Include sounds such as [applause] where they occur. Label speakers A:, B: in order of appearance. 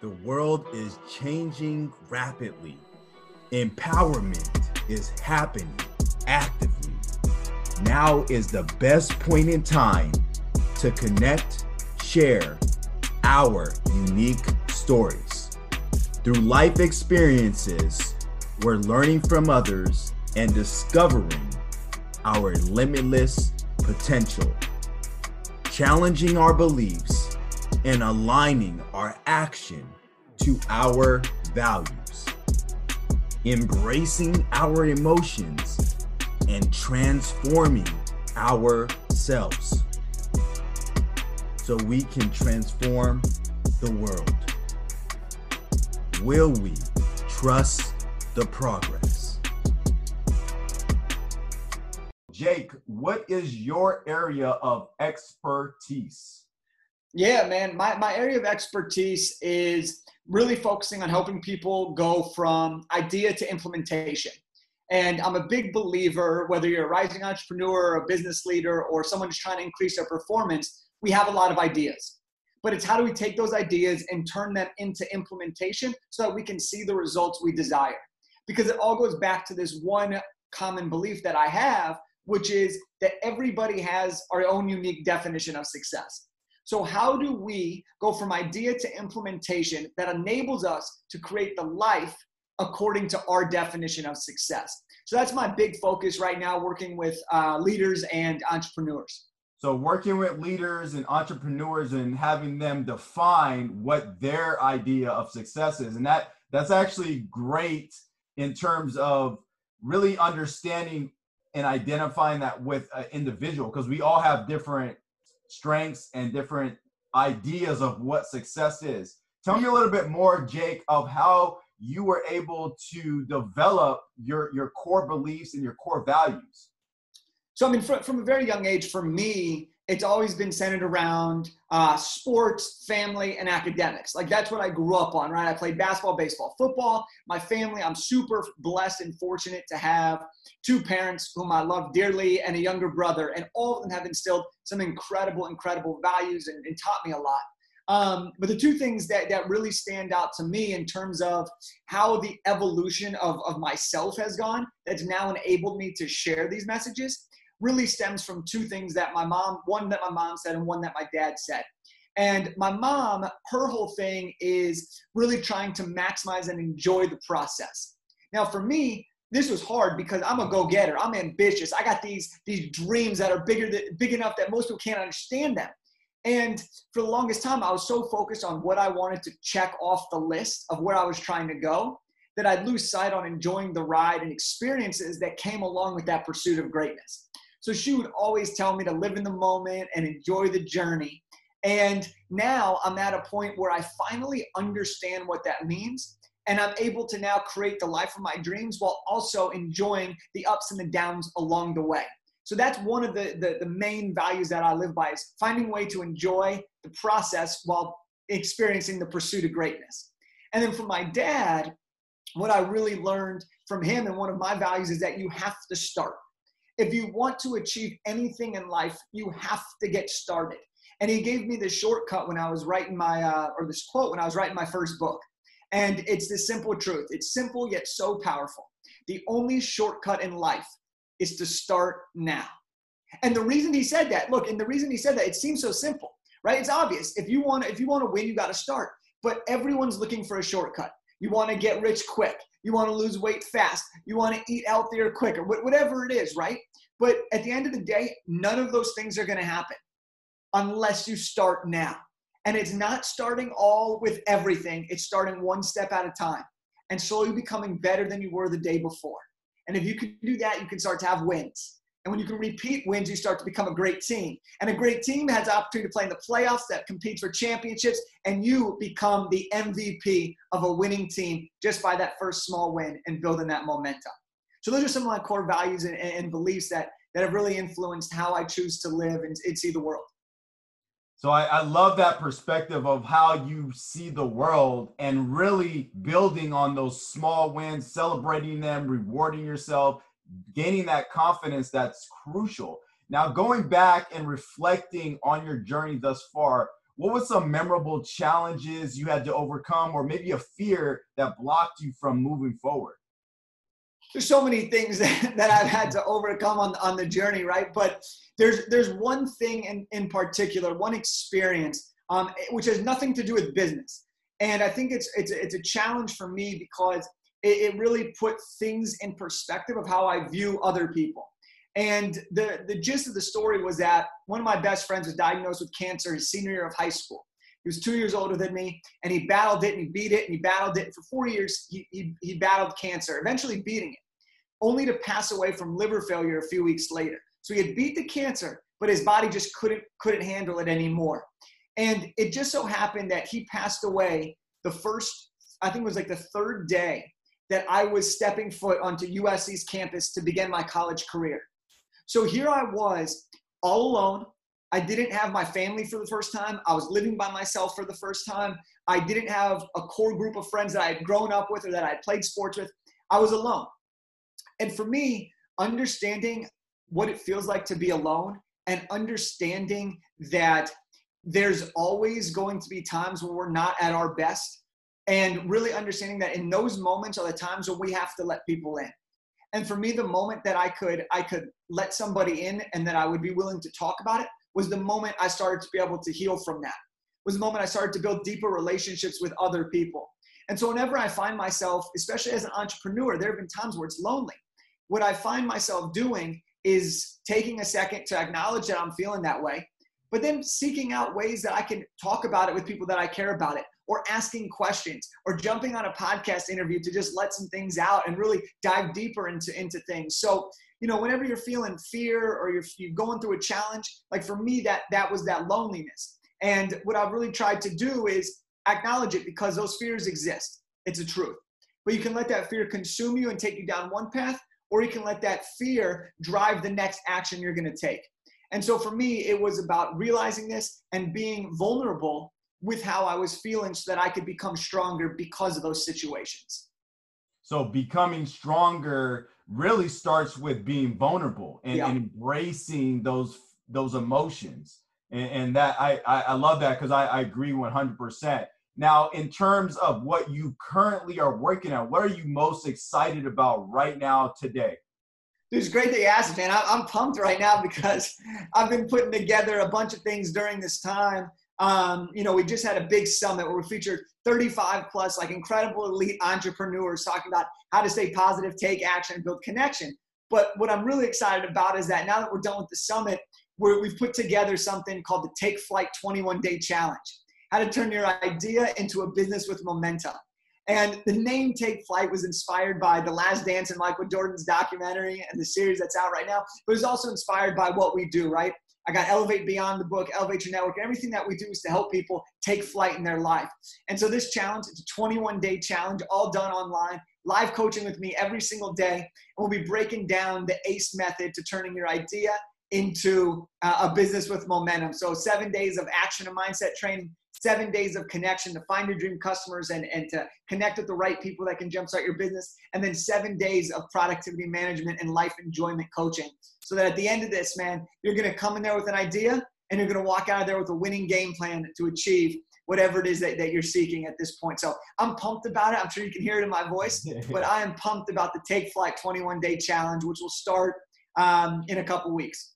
A: The world is changing rapidly. Empowerment is happening actively. Now is the best point in time to connect, share our unique stories. Through life experiences, we're learning from others and discovering our limitless potential, challenging our beliefs, and aligning our action to our values, embracing our emotions, and transforming ourselves so we can transform the world. Will we trust the progress? Jake, what is your area of expertise?
B: Yeah, man. My, my area of expertise is really focusing on helping people go from idea to implementation. And I'm a big believer, whether you're a rising entrepreneur, a business leader, or someone who's trying to increase their performance, we have a lot of ideas. But it's how do we take those ideas and turn them into implementation so that we can see the results we desire? Because it all goes back to this one common belief that I have, which is that everybody has our own unique definition of success. So, how do we go from idea to implementation that enables us to create the life according to our definition of success? So, that's my big focus right now, working with uh, leaders and entrepreneurs.
A: So, working with leaders and entrepreneurs and having them define what their idea of success is. And that that's actually great in terms of really understanding and identifying that with an individual because we all have different strengths and different ideas of what success is. Tell me a little bit more, Jake, of how you were able to develop your your core beliefs and your core values.
B: So, I mean, from, from a very young age, for me, it's always been centered around uh, sports, family, and academics. Like that's what I grew up on, right? I played basketball, baseball, football. My family, I'm super blessed and fortunate to have two parents whom I love dearly and a younger brother, and all of them have instilled some incredible, incredible values and, and taught me a lot. Um, but the two things that, that really stand out to me in terms of how the evolution of, of myself has gone, that's now enabled me to share these messages, really stems from two things that my mom, one that my mom said and one that my dad said. And my mom, her whole thing is really trying to maximize and enjoy the process. Now, for me, this was hard because I'm a go-getter. I'm ambitious. I got these these dreams that are bigger than, big enough that most people can't understand them. And for the longest time, I was so focused on what I wanted to check off the list of where I was trying to go that I'd lose sight on enjoying the ride and experiences that came along with that pursuit of greatness. So she would always tell me to live in the moment and enjoy the journey. And now I'm at a point where I finally understand what that means. And I'm able to now create the life of my dreams while also enjoying the ups and the downs along the way. So that's one of the, the, the main values that I live by is finding a way to enjoy the process while experiencing the pursuit of greatness. And then from my dad, what I really learned from him and one of my values is that you have to start if you want to achieve anything in life, you have to get started. And he gave me the shortcut when I was writing my, uh, or this quote when I was writing my first book. And it's the simple truth. It's simple yet so powerful. The only shortcut in life is to start now. And the reason he said that, look, and the reason he said that, it seems so simple, right? It's obvious. If you want if you want to win, you got to start. But everyone's looking for a shortcut. You want to get rich quick. You want to lose weight fast. You want to eat healthier quicker, whatever it is, right? But at the end of the day, none of those things are going to happen unless you start now. And it's not starting all with everything, it's starting one step at a time and slowly becoming better than you were the day before. And if you can do that, you can start to have wins. And when you can repeat wins, you start to become a great team. And a great team has the opportunity to play in the playoffs that competes for championships, and you become the MVP of a winning team just by that first small win and building that momentum. So those are some of my core values and, and beliefs that, that have really influenced how I choose to live and, and see the world.
A: So I, I, love that perspective of how you see the world and really building on those small wins, celebrating them, rewarding yourself, gaining that confidence that's crucial. Now, going back and reflecting on your journey thus far, what were some memorable challenges you had to overcome, or maybe a fear that blocked you from moving forward?
B: There's so many things [laughs] that, that I've had to overcome on, on the journey, right? But there's there's one thing in, in particular, one experience, um, which has nothing to do with business. And I think it's it's it's a challenge for me because it, it really put things in perspective of how I view other people. And the, the gist of the story was that one of my best friends was diagnosed with cancer his senior year of high school. He was two years older than me, and he battled it and he beat it and he battled it. For four years, he, he, he battled cancer, eventually beating it, only to pass away from liver failure a few weeks later. So he had beat the cancer, but his body just couldn't couldn't handle it anymore. And it just so happened that he passed away the first, I think it was like the third day that I was stepping foot onto USC's campus to begin my college career. So here I was, all alone. I didn't have my family for the first time. I was living by myself for the first time. I didn't have a core group of friends that I had grown up with or that I had played sports with. I was alone. And for me, understanding what it feels like to be alone and understanding that there's always going to be times when we're not at our best and really understanding that in those moments are the times when we have to let people in. And for me the moment that i could i could let somebody in and that i would be willing to talk about it was the moment i started to be able to heal from that. Was the moment i started to build deeper relationships with other people. And so whenever i find myself especially as an entrepreneur there have been times where it's lonely. What i find myself doing is taking a second to acknowledge that i'm feeling that way but then seeking out ways that i can talk about it with people that i care about it or asking questions or jumping on a podcast interview to just let some things out and really dive deeper into, into things. So, you know, whenever you're feeling fear or you're, you're going through a challenge, like for me, that, that was that loneliness. And what I've really tried to do is acknowledge it because those fears exist. It's a truth. But you can let that fear consume you and take you down one path, or you can let that fear drive the next action you're going to take. And so for me, it was about realizing this and being vulnerable with how I was feeling so that I could become stronger because of those situations.
A: So becoming stronger really starts with being vulnerable and, yeah. and embracing those those emotions. And, and that I, I, I love that because I, I agree 100%. Now, in terms of what you currently are working on, what are you most excited about right now today?
B: It's great that you asked, man. I'm pumped right now because [laughs] I've been putting together a bunch of things during this time um, you know, we just had a big summit where we featured 35 plus like incredible elite entrepreneurs talking about how to stay positive, take action, build connection. But what I'm really excited about is that now that we're done with the summit, we have put together something called the Take Flight 21 Day Challenge. How to turn your idea into a business with momentum. And the name Take Flight was inspired by The Last Dance and Michael Jordan's documentary and the series that's out right now, but it's also inspired by what we do, right? I got Elevate Beyond the book, Elevate Your Network. Everything that we do is to help people take flight in their life. And so this challenge, it's a 21 day challenge, all done online, live coaching with me every single day. And we'll be breaking down the ACE method to turning your idea into uh, a business with momentum. So seven days of action and mindset training, seven days of connection to find your dream customers and, and to connect with the right people that can jumpstart your business. And then seven days of productivity management and life enjoyment coaching. So that at the end of this, man, you're going to come in there with an idea and you're going to walk out of there with a winning game plan to achieve whatever it is that, that you're seeking at this point. So I'm pumped about it. I'm sure you can hear it in my voice, [laughs] but I am pumped about the Take Flight 21 Day Challenge, which will start um, in a couple weeks.